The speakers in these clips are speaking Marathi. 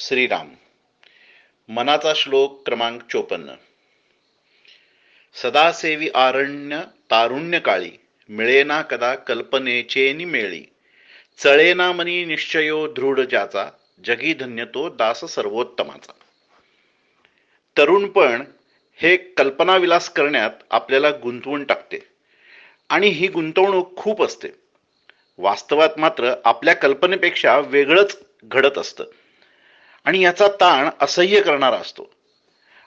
श्रीराम. मनाचा श्लोक क्रमांक चोपन्न. सदासेवी आरण्य तारुण्य काळी मिळेना कदा कल्पनेचे मेळी. चळेना मनी निश्चयो दृढ ज्याचा जगी धन्य तो दास सर्वोत्तमाचा. तरुणपण हे कल्पनाविलास करण्यात आपल्याला गुंतवून टाकते. आणि ही गुंतवणूक खूप असते. वास्तवात मात्र आपल्या कल्पनेपेक्षा वेगळंच घडत असतं. आणि याचा ताण असह्य करणारा असतो.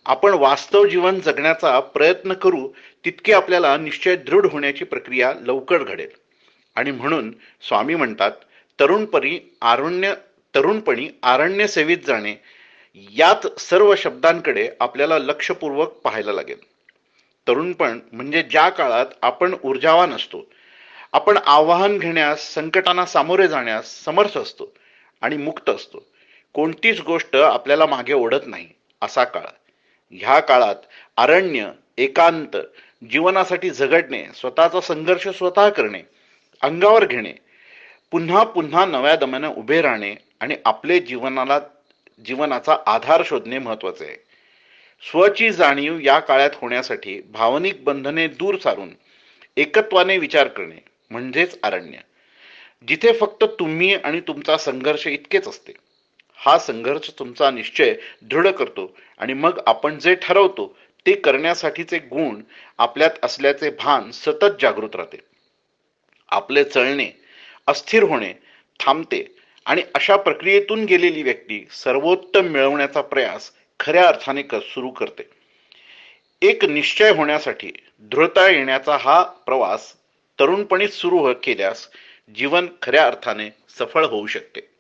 आपण वास्तव जीवन जगण्याचा प्रयत्न करू तितके आपल्याला निश्चय दृढ होण्याची प्रक्रिया लवकर घडेल. आणि म्हणून स्वामी म्हणतात तरुणपणी आरण्य तरुणपणी आरण्य सेवित जाणे यात सर्व शब्दांकडे आपल्याला लक्षपूर्वक पाहायला लागेल. तरुणपण म्हणजे ज्या काळात आपण ऊर्जावान असतो आपण आव्हान घेण्यास संकटांना सामोरे जाण्यास समर्थ असतो आणि मुक्त असतो. कोणतीच गोष्ट आपल्याला मागे ओढत नाही असा काळ. ह्या काळात अरण्य एकांत जीवनासाठी झगडणे स्वतःचा संघर्ष स्वतः करणे अंगावर घेणे पुन्हा पुन्हा नव्या दम्याने उभे राहणे आणि आपले जीवनाला जीवनाचा आधार शोधणे महत्त्वाचे आहे. स्वची जाणीव या काळात होण्यासाठी भावनिक बंधने दूर सारून एकत्वाने विचार करणे म्हणजेच अरण्य. जिथे फक्त तुम्ही आणि तुमचा संघर्ष इतकेच असते. हा संघर्ष तुमचा निश्चय दृढ करतो आणि मग आपण जे ठरवतो ते करण्यासाठीचे गुण आपल्यात असल्याचे भान सतत जागृत राहते. आपले चळणे अस्थिर होणे थांबते आणि अशा प्रक्रियेतून गेलेली व्यक्ती सर्वोत्तम मिळवण्याचा प्रयास खऱ्या अर्थाने सुरू करते. एक निश्चय होण्यासाठी दृढता येण्याचा हा प्रवास तरुणपणीच सुरू केल्यास जीवन खऱ्या अर्थाने सफळ होऊ शकते.